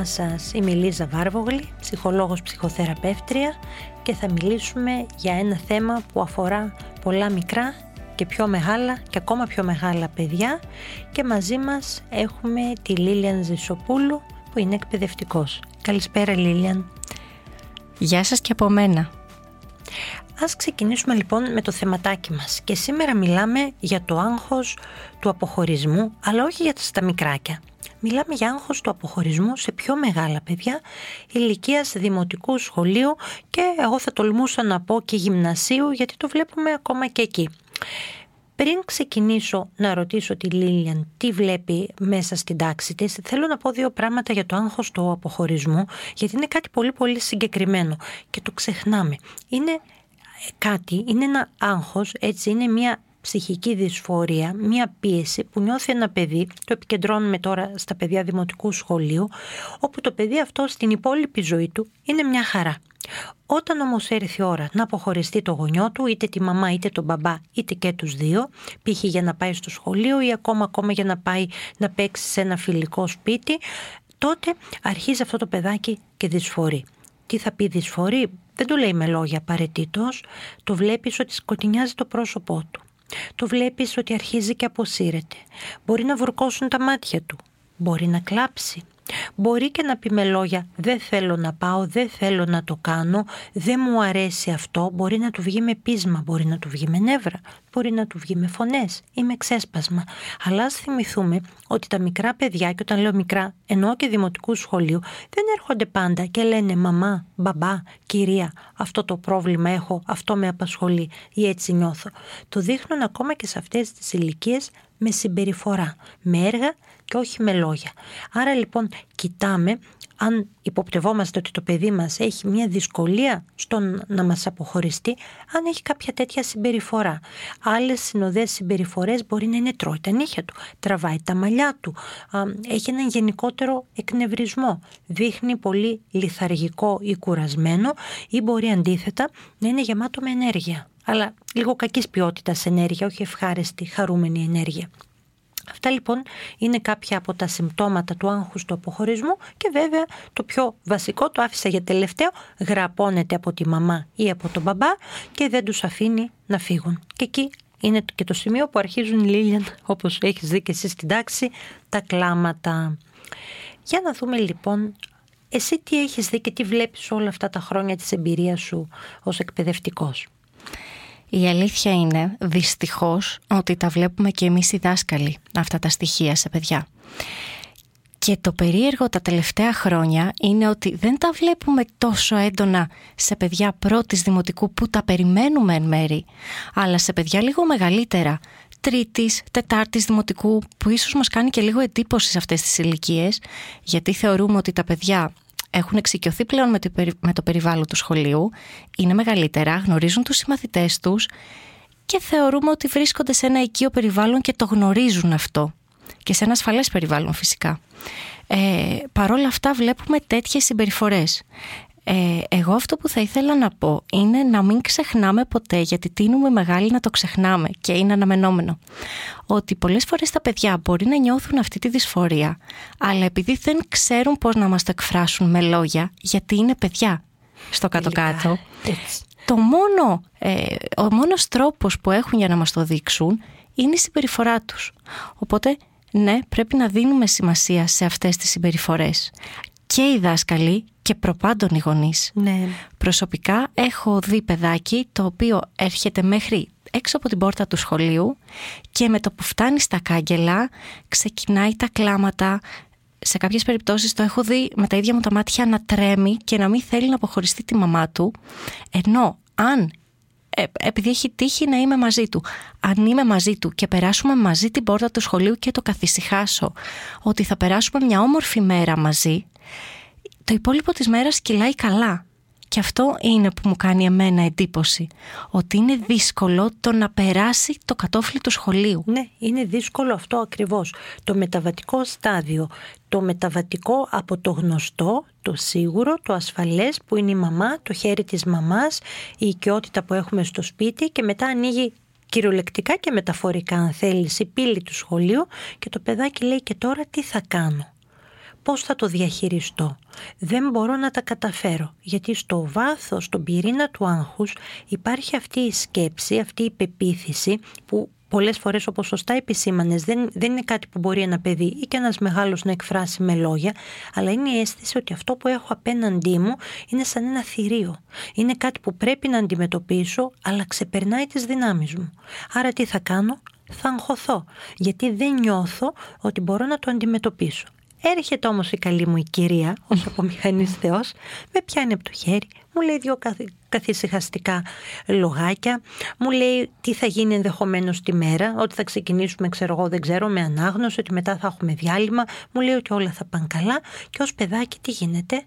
Γεια σας, είμαι η Λίζα Βάρβογλη, ψυχολόγος ψυχοθεραπεύτρια και θα μιλήσουμε για ένα θέμα που αφορά πολλά μικρά και πιο μεγάλα και ακόμα πιο μεγάλα παιδιά και μαζί μας έχουμε τη Λίλιαν Ζησοπούλου που είναι εκπαιδευτικός. Καλησπέρα Λίλιαν. Γεια σας και από μένα. Ας ξεκινήσουμε λοιπόν με το θεματάκι μας και σήμερα μιλάμε για το άγχος του αποχωρισμού αλλά όχι για τα μικράκια. Μιλάμε για άγχος του αποχωρισμού σε πιο μεγάλα παιδιά ηλικίας δημοτικού σχολείου και εγώ θα τολμούσα να πω και γυμνασίου γιατί το βλέπουμε ακόμα και εκεί. Πριν ξεκινήσω να ρωτήσω τη Λίλιαν τι βλέπει μέσα στην τάξη της, θέλω να πω δύο πράγματα για το άγχος του αποχωρισμού, γιατί είναι κάτι πολύ πολύ συγκεκριμένο και το ξεχνάμε. Είναι κάτι, είναι ένα άγχος, έτσι είναι μια ψυχική δυσφορία, μία πίεση που νιώθει ένα παιδί, το επικεντρώνουμε τώρα στα παιδιά δημοτικού σχολείου, όπου το παιδί αυτό στην υπόλοιπη ζωή του είναι μια χαρά. Όταν όμως έρθει η ώρα να αποχωριστεί το γονιό του, είτε τη μαμά είτε τον μπαμπά, είτε και τους δύο, π.χ. για να πάει στο σχολείο ή ακόμα ακόμα για να πάει να παίξει σε ένα φιλικό σπίτι, τότε αρχίζει αυτό το παιδάκι και δυσφορεί. Τι θα πει δυσφορεί, δεν το λέει με λόγια απαραίτητος, το βλέπεις ότι σκοτεινιάζει το πρόσωπό του. Το βλέπεις ότι αρχίζει και αποσύρεται. Μπορεί να βουρκώσουν τα μάτια του. Μπορεί να κλάψει. Μπορεί και να πει με λόγια «δεν θέλω να πάω, δεν θέλω να το κάνω, δεν μου αρέσει αυτό». Μπορεί να του βγει με πείσμα, μπορεί να του βγει με νεύρα, μπορεί να του βγει με φωνές ή με ξέσπασμα. Αλλά ας θυμηθούμε ότι τα μικρά παιδιά, και όταν λέω μικρά εννοώ και δημοτικού σχολείου, δεν έρχονται πάντα και λένε «μαμά, μπαμπά, κυρία, αυτό το πρόβλημα έχω, αυτό με απασχολεί ή έτσι νιώθω». Το δείχνουν ακόμα και σε αυτές τις ηλικίες με συμπεριφορά, με έργα και όχι με λόγια. Άρα λοιπόν κοιτάμε αν υποπτευόμαστε ότι το παιδί μας έχει μια δυσκολία στο να μας αποχωριστεί, αν έχει κάποια τέτοια συμπεριφορά. Άλλες συνοδές συμπεριφορές μπορεί να είναι τρώει τα νύχια του, τραβάει τα μαλλιά του, έχει έναν γενικότερο εκνευρισμό, δείχνει πολύ λιθαργικό ή κουρασμένο ή μπορεί αντίθετα να είναι γεμάτο με ενέργεια. Αλλά λίγο κακής ποιότητας ενέργεια, όχι ευχάριστη, χαρούμενη ενέργεια. Αυτά λοιπόν είναι κάποια από τα συμπτώματα του άγχους του αποχωρισμού και βέβαια το πιο βασικό το άφησα για τελευταίο γραπώνεται από τη μαμά ή από τον μπαμπά και δεν τους αφήνει να φύγουν. Και εκεί είναι και το σημείο που αρχίζουν Λίλιαν όπως έχεις δει και εσύ στην τάξη τα κλάματα. Για να δούμε λοιπόν εσύ τι έχεις δει και τι βλέπεις όλα αυτά τα χρόνια της εμπειρίας σου ως εκπαιδευτικός. Η αλήθεια είναι, δυστυχώς, ότι τα βλέπουμε και εμείς οι δάσκαλοι αυτά τα στοιχεία σε παιδιά. Και το περίεργο τα τελευταία χρόνια είναι ότι δεν τα βλέπουμε τόσο έντονα σε παιδιά πρώτης δημοτικού που τα περιμένουμε εν μέρη, αλλά σε παιδιά λίγο μεγαλύτερα, τρίτης, τετάρτης δημοτικού, που ίσως μας κάνει και λίγο εντύπωση σε αυτές τις ηλικίες, γιατί θεωρούμε ότι τα παιδιά έχουν εξοικειωθεί πλέον με το περιβάλλον του σχολείου, είναι μεγαλύτερα, γνωρίζουν τους συμμαθητές τους και θεωρούμε ότι βρίσκονται σε ένα οικείο περιβάλλον και το γνωρίζουν αυτό. Και σε ένα ασφαλές περιβάλλον φυσικά. Ε, Παρ' όλα αυτά βλέπουμε τέτοιες συμπεριφορές. Ε, εγώ αυτό που θα ήθελα να πω είναι να μην ξεχνάμε ποτέ, γιατί τίνουμε μεγάλη να το ξεχνάμε και είναι αναμενόμενο, ότι πολλές φορές τα παιδιά μπορεί να νιώθουν αυτή τη δυσφορία, αλλά επειδή δεν ξέρουν πώς να μας το εκφράσουν με λόγια, γιατί είναι παιδιά στο κάτω-κάτω, το μόνο, ε, ο μόνος τρόπος που έχουν για να μας το δείξουν είναι η συμπεριφορά τους. Οπότε ναι, πρέπει να δίνουμε σημασία σε αυτές τις συμπεριφορές και οι δάσκαλοι και προπάντων οι γονείς. Ναι. Προσωπικά έχω δει παιδάκι το οποίο έρχεται μέχρι έξω από την πόρτα του σχολείου και με το που φτάνει στα κάγκελα ξεκινάει τα κλάματα. Σε κάποιες περιπτώσεις το έχω δει με τα ίδια μου τα μάτια να τρέμει και να μην θέλει να αποχωριστεί τη μαμά του. Ενώ αν ε, επειδή έχει τύχει να είμαι μαζί του. Αν είμαι μαζί του και περάσουμε μαζί την πόρτα του σχολείου και το καθησυχάσω ότι θα περάσουμε μια όμορφη μέρα μαζί, το υπόλοιπο της μέρας κυλάει καλά. Και αυτό είναι που μου κάνει εμένα εντύπωση. Ότι είναι δύσκολο το να περάσει το κατόφλι του σχολείου. Ναι, είναι δύσκολο αυτό ακριβώς. Το μεταβατικό στάδιο. Το μεταβατικό από το γνωστό, το σίγουρο, το ασφαλές που είναι η μαμά, το χέρι της μαμάς, η οικειότητα που έχουμε στο σπίτι και μετά ανοίγει κυριολεκτικά και μεταφορικά αν θέλεις η πύλη του σχολείου και το παιδάκι λέει και τώρα τι θα κάνω πώς θα το διαχειριστώ. Δεν μπορώ να τα καταφέρω, γιατί στο βάθος, στον πυρήνα του άγχους υπάρχει αυτή η σκέψη, αυτή η πεποίθηση που πολλές φορές όπως σωστά επισήμανες δεν, δεν είναι κάτι που μπορεί ένα παιδί ή και ένας μεγάλος να εκφράσει με λόγια αλλά είναι η αίσθηση ότι αυτό που έχω απέναντί μου είναι σαν ένα θηρίο. Είναι κάτι που πρέπει να αντιμετωπίσω αλλά ξεπερνάει τις δυνάμεις μου. Άρα τι θα κάνω, θα αγχωθώ γιατί δεν νιώθω ότι μπορώ να το αντιμετωπίσω. Έρχεται όμως η καλή μου η κυρία, ως απομηχανής Θεός, με πιάνει από το χέρι, μου λέει δύο καθησυχαστικά λογάκια, μου λέει τι θα γίνει ενδεχομένως τη μέρα, ότι θα ξεκινήσουμε, ξέρω εγώ, δεν ξέρω, με ανάγνωση, ότι μετά θα έχουμε διάλειμμα, μου λέει ότι όλα θα πάνε καλά και ως παιδάκι τι γίνεται,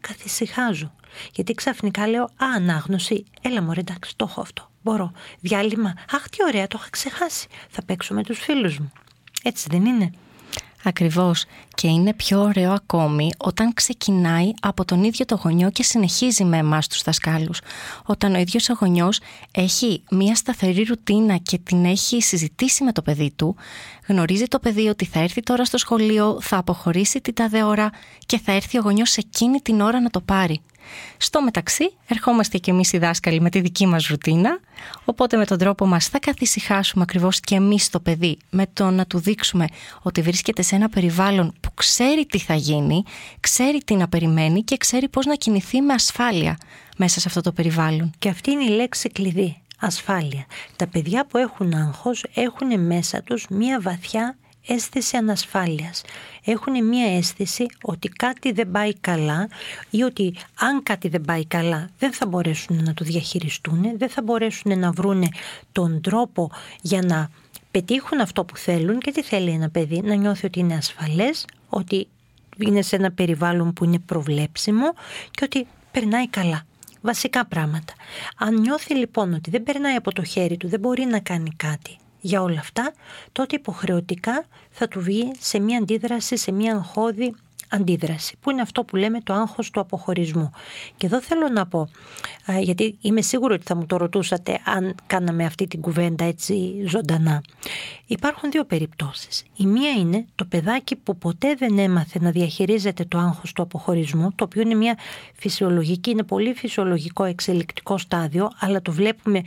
καθησυχάζω. Γιατί ξαφνικά λέω, α, ανάγνωση, έλα μωρέ εντάξει, το έχω αυτό, μπορώ. Διάλειμμα, αχ τι ωραία, το είχα ξεχάσει, θα παίξω με τους φίλους μου. Έτσι δεν είναι. Ακριβώς και είναι πιο ωραίο ακόμη όταν ξεκινάει από τον ίδιο το γονιό και συνεχίζει με εμάς τους δασκάλους. Όταν ο ίδιος ο γονιός έχει μία σταθερή ρουτίνα και την έχει συζητήσει με το παιδί του, γνωρίζει το παιδί ότι θα έρθει τώρα στο σχολείο, θα αποχωρήσει την τάδε ώρα και θα έρθει ο γονιός εκείνη την ώρα να το πάρει. Στο μεταξύ, ερχόμαστε και εμείς οι δάσκαλοι με τη δική μας ρουτίνα, οπότε με τον τρόπο μας θα καθησυχάσουμε ακριβώς και εμείς το παιδί με το να του δείξουμε ότι βρίσκεται σε ένα περιβάλλον που ξέρει τι θα γίνει, ξέρει τι να περιμένει και ξέρει πώς να κινηθεί με ασφάλεια μέσα σε αυτό το περιβάλλον. Και αυτή είναι η λέξη κλειδί, ασφάλεια. Τα παιδιά που έχουν άγχος έχουν μέσα τους μία βαθιά αίσθηση ανασφάλειας. Έχουν μία αίσθηση ότι κάτι δεν πάει καλά ή ότι αν κάτι δεν πάει καλά δεν θα μπορέσουν να το διαχειριστούν, δεν θα μπορέσουν να βρουν τον τρόπο για να πετύχουν αυτό που θέλουν και τι θέλει ένα παιδί, να νιώθει ότι είναι ασφαλές, ότι είναι σε ένα περιβάλλον που είναι προβλέψιμο και ότι περνάει καλά. Βασικά πράγματα. Αν νιώθει λοιπόν ότι δεν περνάει από το χέρι του, δεν μπορεί να κάνει κάτι, για όλα αυτά, τότε υποχρεωτικά θα του βγει σε μία αντίδραση, σε μία αγχώδη αντίδραση, που είναι αυτό που λέμε το άγχος του αποχωρισμού. Και εδώ θέλω να πω, γιατί είμαι σίγουρη ότι θα μου το ρωτούσατε αν κάναμε αυτή την κουβέντα έτσι ζωντανά. Υπάρχουν δύο περιπτώσεις. Η μία είναι το παιδάκι που ποτέ δεν έμαθε να διαχειρίζεται το άγχος του αποχωρισμού, το οποίο είναι μια φυσιολογική, είναι πολύ φυσιολογικό εξελικτικό στάδιο, αλλά το βλέπουμε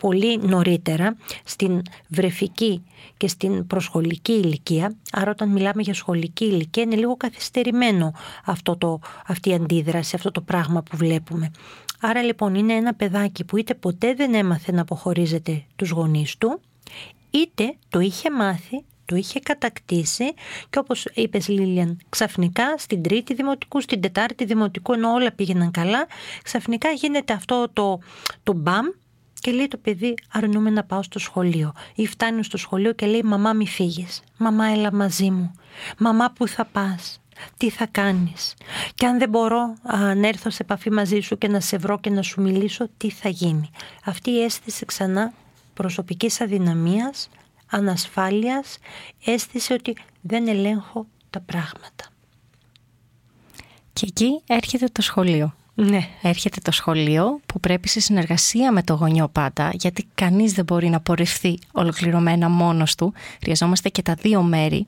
πολύ νωρίτερα στην βρεφική και στην προσχολική ηλικία. Άρα όταν μιλάμε για σχολική ηλικία είναι λίγο καθυστερημένο αυτό το, αυτή η αντίδραση, αυτό το πράγμα που βλέπουμε. Άρα λοιπόν είναι ένα παιδάκι που είτε ποτέ δεν έμαθε να αποχωρίζεται τους γονείς του, είτε το είχε μάθει το είχε κατακτήσει και όπως είπες Λίλιαν ξαφνικά στην τρίτη δημοτικού, στην τετάρτη δημοτικού ενώ όλα πήγαιναν καλά ξαφνικά γίνεται αυτό το, το μπαμ και λέει το παιδί αρνούμε να πάω στο σχολείο ή φτάνει στο σχολείο και λέει μαμά μη φύγεις, μαμά έλα μαζί μου, μαμά που θα πας, τι θα κάνεις; Και αν δεν μπορώ να έρθω σε επαφή μαζί σου και να σε βρω και να σου μιλήσω τι θα γίνει. Αυτή η αίσθηση ξανά προσωπικής αδυναμίας, ανασφάλειας, αίσθηση ότι δεν ελέγχω τα πράγματα. Και εκεί έρχεται το σχολείο. Ναι. Έρχεται το σχολείο που πρέπει σε συνεργασία με το γονιό πάντα, γιατί κανείς δεν μπορεί να πορευθεί ολοκληρωμένα μόνος του. Χρειαζόμαστε και τα δύο μέρη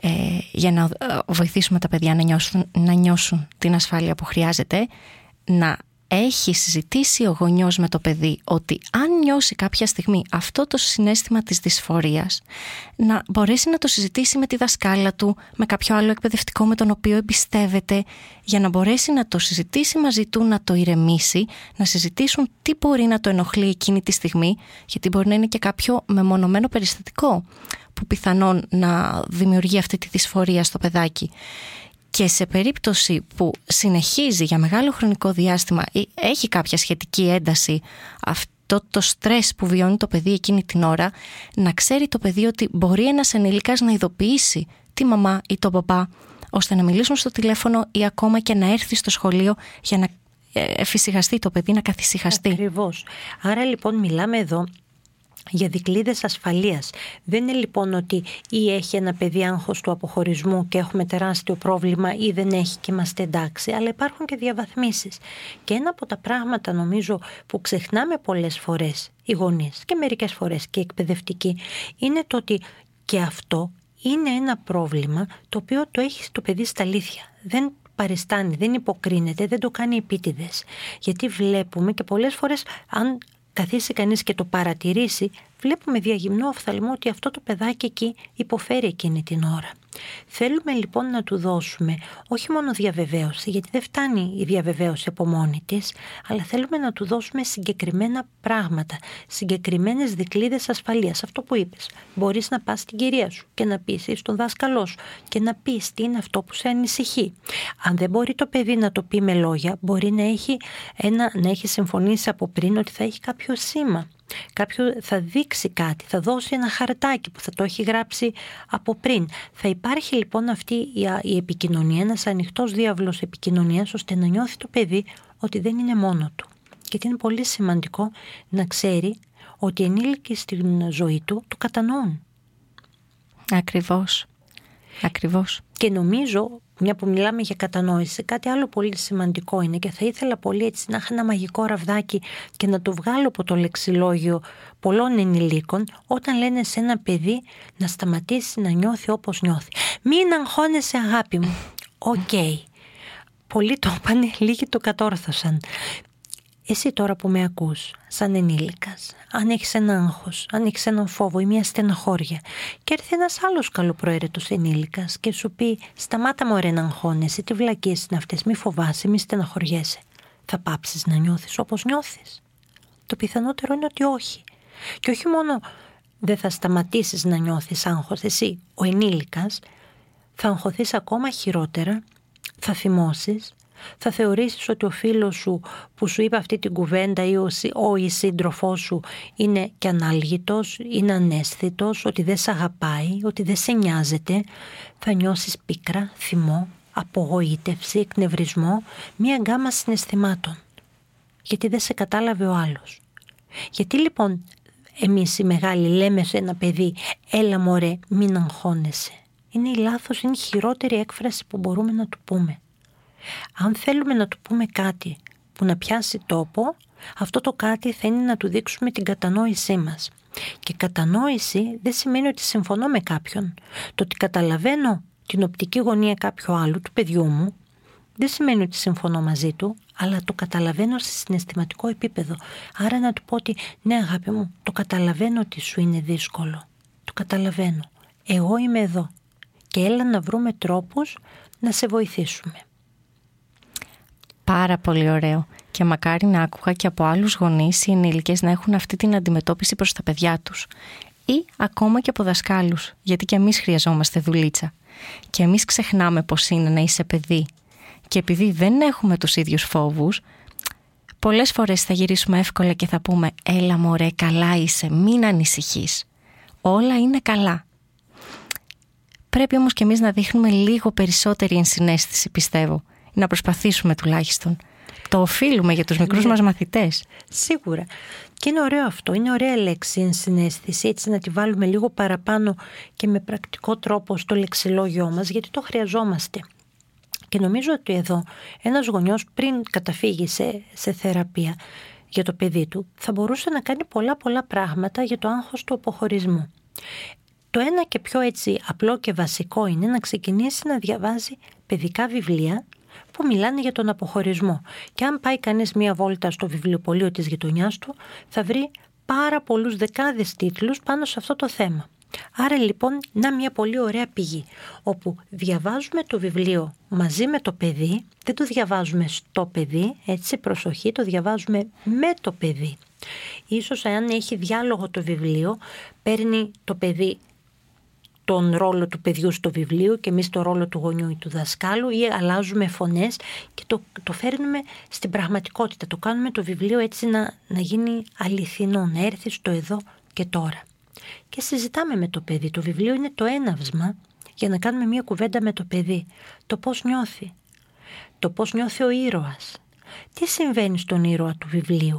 ε, για να ε, βοηθήσουμε τα παιδιά να νιώσουν, να νιώσουν την ασφάλεια που χρειάζεται, να έχει συζητήσει ο γονιός με το παιδί ότι αν νιώσει κάποια στιγμή αυτό το συνέστημα της δυσφορίας να μπορέσει να το συζητήσει με τη δασκάλα του, με κάποιο άλλο εκπαιδευτικό με τον οποίο εμπιστεύεται για να μπορέσει να το συζητήσει μαζί του, να το ηρεμήσει, να συζητήσουν τι μπορεί να το ενοχλεί εκείνη τη στιγμή γιατί μπορεί να είναι και κάποιο μεμονωμένο περιστατικό που πιθανόν να δημιουργεί αυτή τη δυσφορία στο παιδάκι Και σε περίπτωση που συνεχίζει για μεγάλο χρονικό διάστημα ή έχει κάποια σχετική ένταση αυτό το στρες που βιώνει το παιδί εκείνη την ώρα, να ξέρει το παιδί ότι μπορεί ένας ενήλικας να ειδοποιήσει τη μαμά ή τον παπά ώστε να μιλήσουν στο τηλέφωνο ή ακόμα και να έρθει στο σχολείο για να ε, εφησυχαστεί το παιδί, να καθησυχαστεί. Ακριβώς. Άρα λοιπόν μιλάμε εδώ για δικλείδες ασφαλείας. Δεν είναι λοιπόν ότι ή έχει ένα παιδί άγχος του αποχωρισμού και έχουμε τεράστιο πρόβλημα ή δεν έχει και είμαστε εντάξει, αλλά υπάρχουν και διαβαθμίσεις. Και ένα από τα πράγματα νομίζω που ξεχνάμε πολλές φορές οι γονείς και μερικές φορές και οι εκπαιδευτικοί είναι το ότι και αυτό είναι ένα πρόβλημα το οποίο το έχει το παιδί στα αλήθεια. Δεν παριστάνει, δεν υποκρίνεται, δεν το κάνει επίτηδες. Γιατί βλέπουμε και πολλές φορές αν καθίσει κανείς και το παρατηρήσει, βλέπουμε διαγυμνό οφθαλμό ότι αυτό το παιδάκι εκεί υποφέρει εκείνη την ώρα. Θέλουμε λοιπόν να του δώσουμε όχι μόνο διαβεβαίωση, γιατί δεν φτάνει η διαβεβαίωση από μόνη της, αλλά θέλουμε να του δώσουμε συγκεκριμένα πράγματα, συγκεκριμένες δικλείδες ασφαλείας. Αυτό που είπες, μπορείς να πας στην κυρία σου και να πεις στον δάσκαλό σου και να πεις τι είναι αυτό που σε ανησυχεί. Αν δεν μπορεί το παιδί να το πει με λόγια, μπορεί να έχει, ένα, να έχει συμφωνήσει από πριν ότι θα έχει κάποιο σήμα Κάποιος θα δείξει κάτι, θα δώσει ένα χαρτάκι που θα το έχει γράψει από πριν. Θα υπάρχει λοιπόν αυτή η επικοινωνία, ένας ανοιχτός διάβλος επικοινωνίας ώστε να νιώθει το παιδί ότι δεν είναι μόνο του. Γιατί είναι πολύ σημαντικό να ξέρει ότι οι ενήλικοι στην ζωή του το κατανοούν. Ακριβώς. Ακριβώς. Και νομίζω μια που μιλάμε για κατανόηση, κάτι άλλο πολύ σημαντικό είναι και θα ήθελα πολύ έτσι να έχω ένα μαγικό ραβδάκι και να το βγάλω από το λεξιλόγιο πολλών ενηλίκων όταν λένε σε ένα παιδί να σταματήσει να νιώθει όπως νιώθει. Μην αγχώνεσαι αγάπη μου. OK. Okay. Πολλοί το είπαν, λίγοι το κατόρθωσαν. Εσύ τώρα που με ακούς, σαν ενήλικας, αν έχεις ένα άγχος, αν έχεις έναν φόβο ή μια στεναχώρια και έρθει ένας άλλος καλοπροαίρετος ενήλικας και σου πει «Σταμάτα μωρέ να αγχώνεσαι, τι βλακίες είναι αυτές, μη φοβάσαι, μη στεναχωριέσαι». Θα πάψεις να νιώθεις όπως νιώθεις. Το πιθανότερο είναι ότι όχι. Και όχι μόνο δεν θα σταματήσεις να νιώθεις άγχος εσύ, ο ενήλικας, θα αγχωθείς ακόμα χειρότερα, θα θυμώσεις, θα θεωρήσεις ότι ο φίλος σου που σου είπε αυτή την κουβέντα ή ο, ο η σύντροφός σου είναι και ανάλγητος, είναι ανέστητος, ότι δεν σε αγαπάει, ότι δεν σε νοιάζεται, θα νιώσεις πίκρα, θυμό, απογοήτευση, εκνευρισμό, μία γκάμα συναισθημάτων. Γιατί δεν σε κατάλαβε ο άλλος. Γιατί λοιπόν εμείς οι μεγάλοι λέμε σε ένα παιδί «Έλα μωρέ, μην αγχώνεσαι». Είναι η λάθος, είναι η χειρότερη έκφραση που μπορούμε να του πούμε. Αν θέλουμε να του πούμε κάτι που να πιάσει τόπο, αυτό το κάτι θα είναι να του δείξουμε την κατανόησή μας. Και κατανόηση δεν σημαίνει ότι συμφωνώ με κάποιον. Το ότι καταλαβαίνω την οπτική γωνία κάποιου άλλου, του παιδιού μου, δεν σημαίνει ότι συμφωνώ μαζί του, αλλά το καταλαβαίνω σε συναισθηματικό επίπεδο. Άρα να του πω ότι ναι αγάπη μου, το καταλαβαίνω ότι σου είναι δύσκολο. Το καταλαβαίνω. Εγώ είμαι εδώ και έλα να βρούμε τρόπους να σε βοηθήσουμε πάρα πολύ ωραίο και μακάρι να άκουγα και από άλλους γονείς οι ενήλικες να έχουν αυτή την αντιμετώπιση προς τα παιδιά τους ή ακόμα και από δασκάλους, γιατί και εμείς χρειαζόμαστε δουλίτσα. Και εμείς ξεχνάμε πως είναι να είσαι παιδί. Και επειδή δεν έχουμε τους ίδιους φόβους, πολλές φορές θα γυρίσουμε εύκολα και θα πούμε «Έλα μωρέ, καλά είσαι, μην ανησυχείς. Όλα είναι καλά». Πρέπει όμως και εμείς να δείχνουμε λίγο περισσότερη ενσυναίσθηση, πιστεύω να προσπαθήσουμε τουλάχιστον. Το οφείλουμε για τους μικρούς ναι. μας μαθητές. Σίγουρα. Και είναι ωραίο αυτό. Είναι ωραία λέξη ενσυναίσθηση. Έτσι να τη βάλουμε λίγο παραπάνω και με πρακτικό τρόπο στο λεξιλόγιό μας γιατί το χρειαζόμαστε. Και νομίζω ότι εδώ ένας γονιός πριν καταφύγει σε, σε θεραπεία για το παιδί του θα μπορούσε να κάνει πολλά πολλά πράγματα για το άγχος του αποχωρισμού. Το ένα και πιο έτσι απλό και βασικό είναι να ξεκινήσει να διαβάζει παιδικά βιβλία που μιλάνε για τον αποχωρισμό. Και αν πάει κανείς μία βόλτα στο βιβλιοπωλείο της γειτονιάς του, θα βρει πάρα πολλούς δεκάδες τίτλους πάνω σε αυτό το θέμα. Άρα λοιπόν, να μια πολύ ωραία πηγή, όπου διαβάζουμε το βιβλίο μαζί με το παιδί, δεν το διαβάζουμε στο παιδί, έτσι προσοχή, το διαβάζουμε με το παιδί. Ίσως αν έχει διάλογο το βιβλίο, παίρνει το παιδί τον ρόλο του παιδιού στο βιβλίο και εμείς το ρόλο του γονιού ή του δασκάλου ή αλλάζουμε φωνές και το, το φέρνουμε στην πραγματικότητα. Το κάνουμε το βιβλίο έτσι να, να γίνει αληθινό, να έρθει στο εδώ και τώρα. Και συζητάμε με το παιδί. Το βιβλίο είναι το έναυσμα για να κάνουμε μια κουβέντα με το παιδί. Το πώς νιώθει. Το πώς νιώθει ο ήρωας. Τι συμβαίνει στον ήρωα του βιβλίου.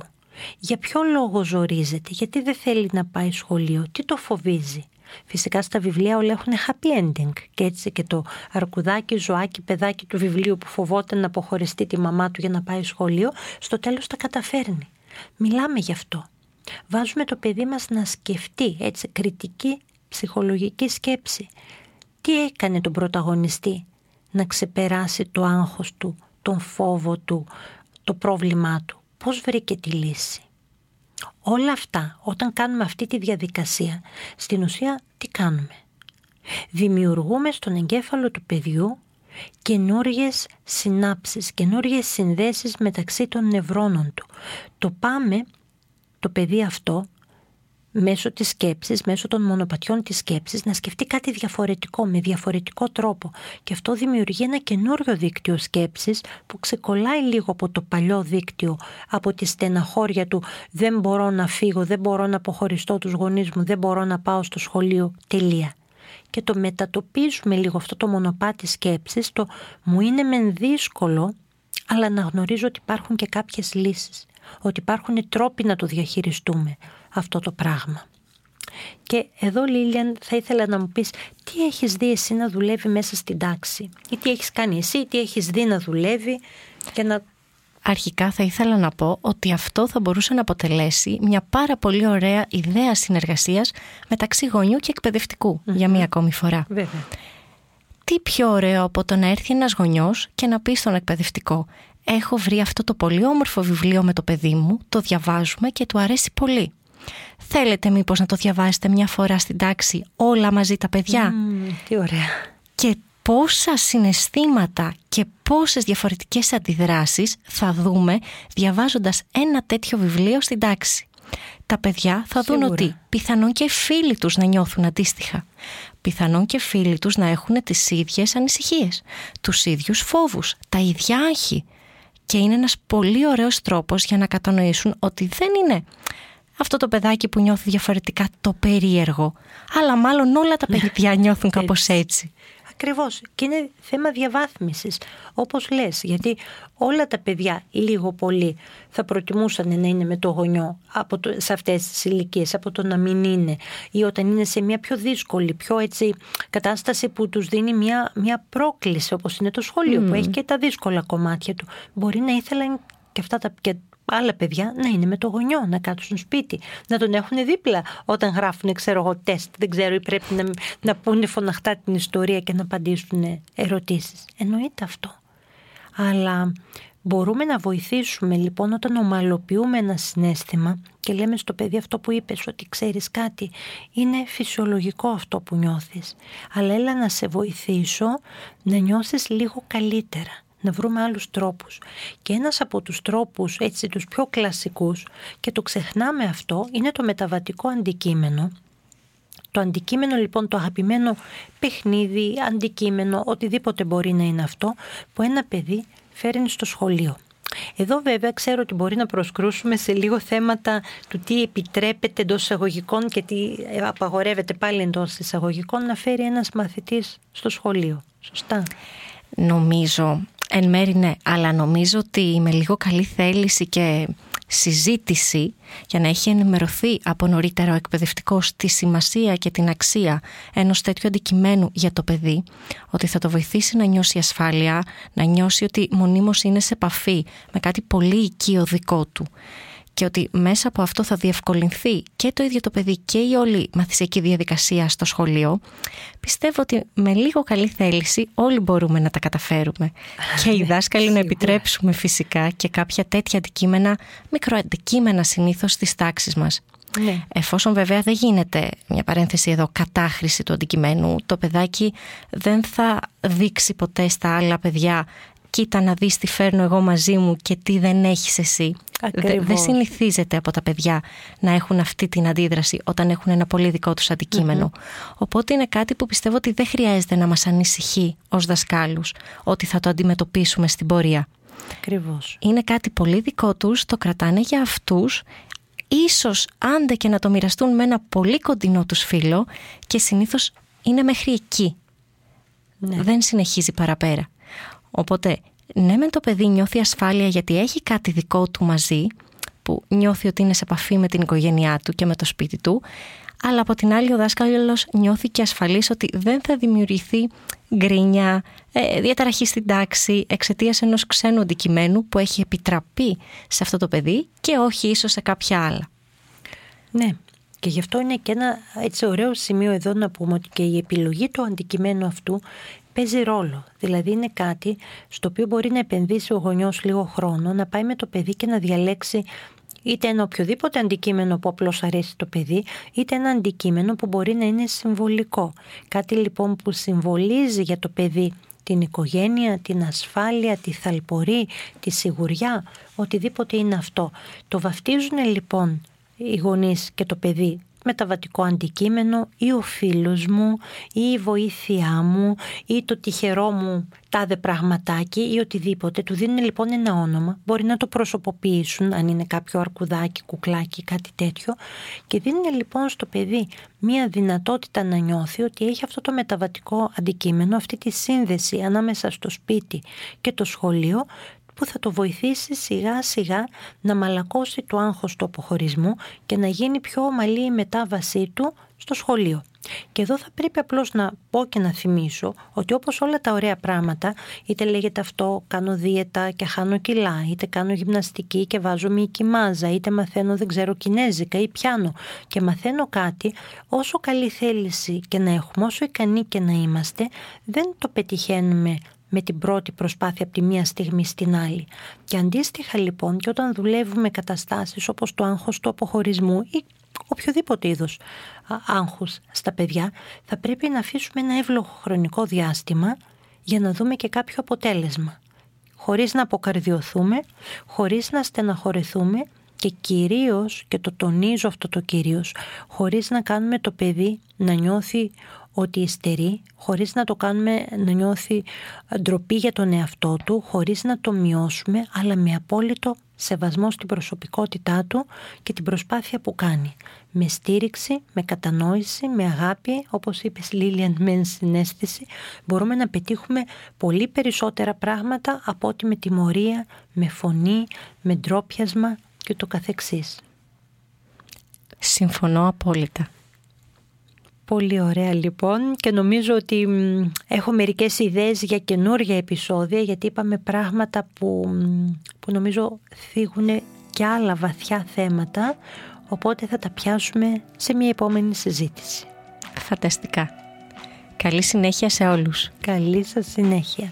Για ποιο λόγο ζορίζεται, γιατί δεν θέλει να πάει σχολείο, τι το φοβίζει. Φυσικά στα βιβλία όλα έχουν happy ending και έτσι και το αρκουδάκι, ζωάκι, παιδάκι του βιβλίου που φοβόταν να αποχωριστεί τη μαμά του για να πάει σχολείο, στο τέλος τα καταφέρνει. Μιλάμε γι' αυτό. Βάζουμε το παιδί μας να σκεφτεί, έτσι, κριτική ψυχολογική σκέψη. Τι έκανε τον πρωταγωνιστή να ξεπεράσει το άγχος του, τον φόβο του, το πρόβλημά του; Πώς βρήκε τη λύση; Όλα αυτά, όταν κάνουμε αυτή τη διαδικασία, στην ουσία τι κάνουμε; Δημιουργούμε στον εγκέφαλο του παιδιού καινούριες συνάψεις, καινούριες συνδέσεις μεταξύ των νευρώνων του. Το πάμε το παιδί αυτό μέσω της σκέψης, μέσω των μονοπατιών της σκέψης να σκεφτεί κάτι διαφορετικό, με διαφορετικό τρόπο και αυτό δημιουργεί ένα καινούριο δίκτυο σκέψης που ξεκολλάει λίγο από το παλιό δίκτυο, από τη στεναχώρια του δεν μπορώ να φύγω, δεν μπορώ να αποχωριστώ τους γονείς μου, δεν μπορώ να πάω στο σχολείο, τελεία. Και το μετατοπίζουμε λίγο αυτό το μονοπάτι σκέψης, το μου είναι μεν δύσκολο, αλλά να γνωρίζω ότι υπάρχουν και κάποιες λύσεις, ότι υπάρχουν τρόποι να το διαχειριστούμε, αυτό το πράγμα. Και εδώ Λίλιαν θα ήθελα να μου πεις τι έχεις δει εσύ να δουλεύει μέσα στην τάξη; Ή τι έχεις κάνει εσύ, τι έχεις δει να δουλεύει; Και να... Αρχικά θα ήθελα να πω ότι αυτό θα μπορούσε να αποτελέσει μια πάρα πολύ ωραία ιδέα συνεργασίας μεταξύ γονιού και εκπαιδευτικου για μία ακόμη φορά. Βέβαια. Τι πιο ωραίο από το να έρθει ένας γονιός και να πει στον εκπαιδευτικό «Έχω βρει αυτό το πολύ όμορφο βιβλίο με το παιδί μου, το διαβάζουμε και του αρέσει πολύ». Θέλετε μήπως να το διαβάσετε μια φορά στην τάξη όλα μαζί τα παιδιά; τι ωραία. Και πόσα συναισθήματα και πόσες διαφορετικές αντιδράσεις θα δούμε διαβάζοντας ένα τέτοιο βιβλίο στην τάξη; Τα παιδιά θα δουν ότι πιθανόν και φίλοι τους να νιώθουν αντίστοιχα. Πιθανόν και φίλοι τους να έχουν τις ίδιες ανησυχίες, τους ίδιους φόβους, τα ίδια άγχη. Και είναι ένας πολύ ωραίος τρόπος για να κατανοήσουν ότι δεν είναι αυτό το παιδάκι που νιώθει διαφορετικά το περίεργο. Αλλά μάλλον όλα τα παιδιά νιώθουν κάπως έτσι. Ακριβώς. Και είναι θέμα διαβάθμισης, όπως λες. Γιατί όλα τα παιδιά λίγο πολύ θα προτιμούσαν να είναι με το γονιό από το, σε αυτές τις ηλικίες, από το να μην είναι. Ή όταν είναι σε μια πιο δύσκολη, πιο έτσι κατάσταση που τους δίνει μια, μια πρόκληση, όπως είναι το σχολείο, που έχει και τα δύσκολα κομμάτια του. Μπορεί να ήθελαν και αυτά τα, και άλλα παιδιά να είναι με το γονιό, να κάτσουν σπίτι, να τον έχουν δίπλα όταν γράφουν, ξέρω εγώ, τεστ. Δεν ξέρω, ή πρέπει να, να πούνε φωναχτά την ιστορία και να απαντήσουν ερωτήσεις. Εννοείται αυτό. Αλλά μπορούμε να βοηθήσουμε λοιπόν όταν ομαλοποιούμε ένα συνέστημα και λέμε στο παιδί αυτό που είπες ότι ξέρεις κάτι είναι φυσιολογικό αυτό που νιώθεις αλλά έλα να σε βοηθήσω να νιώσεις λίγο καλύτερα να βρούμε άλλους τρόπους. Και ένας από τους τρόπους, έτσι τους πιο κλασικούς, και το ξεχνάμε αυτό, είναι το μεταβατικό αντικείμενο. Το αντικείμενο λοιπόν, το αγαπημένο παιχνίδι, αντικείμενο, οτιδήποτε μπορεί να είναι αυτό, που ένα παιδί φέρνει στο σχολείο. Εδώ βέβαια ξέρω ότι μπορεί να προσκρούσουμε σε λίγο θέματα του τι επιτρέπεται εντός εισαγωγικών και τι απαγορεύεται πάλι εντός εισαγωγικών να φέρει ένας μαθητής στο σχολείο. Σωστά. Νομίζω Εν μέρη ναι, αλλά νομίζω ότι με λίγο καλή θέληση και συζήτηση για να έχει ενημερωθεί από νωρίτερο εκπαιδευτικός τη σημασία και την αξία ενός τέτοιου αντικειμένου για το παιδί, ότι θα το βοηθήσει να νιώσει ασφάλεια, να νιώσει ότι μονίμως είναι σε επαφή με κάτι πολύ οικείο δικό του και ότι μέσα από αυτό θα διευκολυνθεί και το ίδιο το παιδί και η όλη μαθησιακή διαδικασία στο σχολείο, πιστεύω ότι με λίγο καλή θέληση όλοι μπορούμε να τα καταφέρουμε. και οι δάσκαλοι να επιτρέψουμε φυσικά και κάποια τέτοια αντικείμενα, μικροαντικείμενα συνήθως στις τάξεις μας. Ναι. Εφόσον βέβαια δεν γίνεται, μια παρένθεση εδώ, κατάχρηση του αντικειμένου, το παιδάκι δεν θα δείξει ποτέ στα άλλα παιδιά κοίτα να δεις τι φέρνω εγώ μαζί μου και τι δεν έχεις εσύ. Δεν συνηθίζεται από τα παιδιά να έχουν αυτή την αντίδραση όταν έχουν ένα πολύ δικό τους αντικειμενο Οπότε είναι κάτι που πιστεύω ότι δεν χρειάζεται να μας ανησυχεί ως δασκάλους ότι θα το αντιμετωπίσουμε στην πορεία. Ακριβώς. Είναι κάτι πολύ δικό τους, το κρατάνε για αυτούς ίσως άντε και να το μοιραστούν με ένα πολύ κοντινό τους φίλο και συνήθως είναι μέχρι εκεί. Ναι. Δεν συνεχίζει παραπέρα. Οπότε, ναι με το παιδί νιώθει ασφάλεια γιατί έχει κάτι δικό του μαζί, που νιώθει ότι είναι σε επαφή με την οικογένειά του και με το σπίτι του, αλλά από την άλλη ο δάσκαλος νιώθει και ασφαλής ότι δεν θα δημιουργηθεί γκρίνια, ε, διαταραχή στην τάξη εξαιτίας ενός ξένου αντικειμένου που έχει επιτραπεί σε αυτό το παιδί και όχι ίσως σε κάποια άλλα. Ναι, και γι' αυτό είναι και ένα έτσι ωραίο σημείο εδώ να πούμε ότι και η επιλογή του αντικειμένου αυτού παίζει ρόλο. Δηλαδή είναι κάτι στο οποίο μπορεί να επενδύσει ο γονιός λίγο χρόνο, να πάει με το παιδί και να διαλέξει είτε ένα οποιοδήποτε αντικείμενο που απλώς αρέσει το παιδί, είτε ένα αντικείμενο που μπορεί να είναι συμβολικό. Κάτι λοιπόν που συμβολίζει για το παιδί την οικογένεια, την ασφάλεια, τη θαλπορή, τη σιγουριά, οτιδήποτε είναι αυτό. Το βαφτίζουν λοιπόν οι γονείς και το παιδί μεταβατικό αντικείμενο ή ο φίλος μου ή η βοήθειά μου ή το τυχερό μου τάδε πραγματάκι ή οτιδήποτε. Του δίνουν λοιπόν ένα όνομα, μπορεί να το προσωποποιήσουν αν είναι κάποιο αρκουδάκι, κουκλάκι, κάτι τέτοιο και δίνουν λοιπόν στο παιδί μία δυνατότητα να νιώθει ότι έχει αυτό το μεταβατικό αντικείμενο, αυτή τη σύνδεση ανάμεσα στο σπίτι και το σχολείο που θα το βοηθήσει σιγά σιγά να μαλακώσει το άγχος του αποχωρισμού και να γίνει πιο ομαλή η μετάβασή του στο σχολείο. Και εδώ θα πρέπει απλώς να πω και να θυμίσω ότι όπως όλα τα ωραία πράγματα, είτε λέγεται αυτό κάνω δίαιτα και χάνω κιλά, είτε κάνω γυμναστική και βάζω μυϊκή μάζα, είτε μαθαίνω δεν ξέρω κινέζικα ή πιάνω και μαθαίνω κάτι, όσο καλή θέληση και να έχουμε, όσο ικανοί και να είμαστε, δεν το πετυχαίνουμε με την πρώτη προσπάθεια από τη μία στιγμή στην άλλη. Και αντίστοιχα λοιπόν και όταν δουλεύουμε καταστάσεις όπως το άγχος του αποχωρισμού ή οποιοδήποτε είδος άγχους στα παιδιά θα πρέπει να αφήσουμε ένα εύλογο χρονικό διάστημα για να δούμε και κάποιο αποτέλεσμα. Χωρίς να αποκαρδιωθούμε, χωρίς να στεναχωρεθούμε και κυρίως, και το τονίζω αυτό το κυρίως, χωρίς να κάνουμε το παιδί να νιώθει ότι υστερεί, χωρίς να το κάνουμε να νιώθει ντροπή για τον εαυτό του, χωρίς να το μειώσουμε, αλλά με απόλυτο σεβασμό στην προσωπικότητά του και την προσπάθεια που κάνει. Με στήριξη, με κατανόηση, με αγάπη, όπως είπες Λίλιαν με συνέστηση, μπορούμε να πετύχουμε πολύ περισσότερα πράγματα από ότι με τιμωρία, με φωνή, με ντρόπιασμα και το καθεξής. Συμφωνώ απόλυτα. Πολύ ωραία λοιπόν και νομίζω ότι έχω μερικές ιδέες για καινούργια επεισόδια γιατί είπαμε πράγματα που, που νομίζω θίγουν και άλλα βαθιά θέματα οπότε θα τα πιάσουμε σε μια επόμενη συζήτηση. Φανταστικά. Καλή συνέχεια σε όλους. Καλή σας συνέχεια.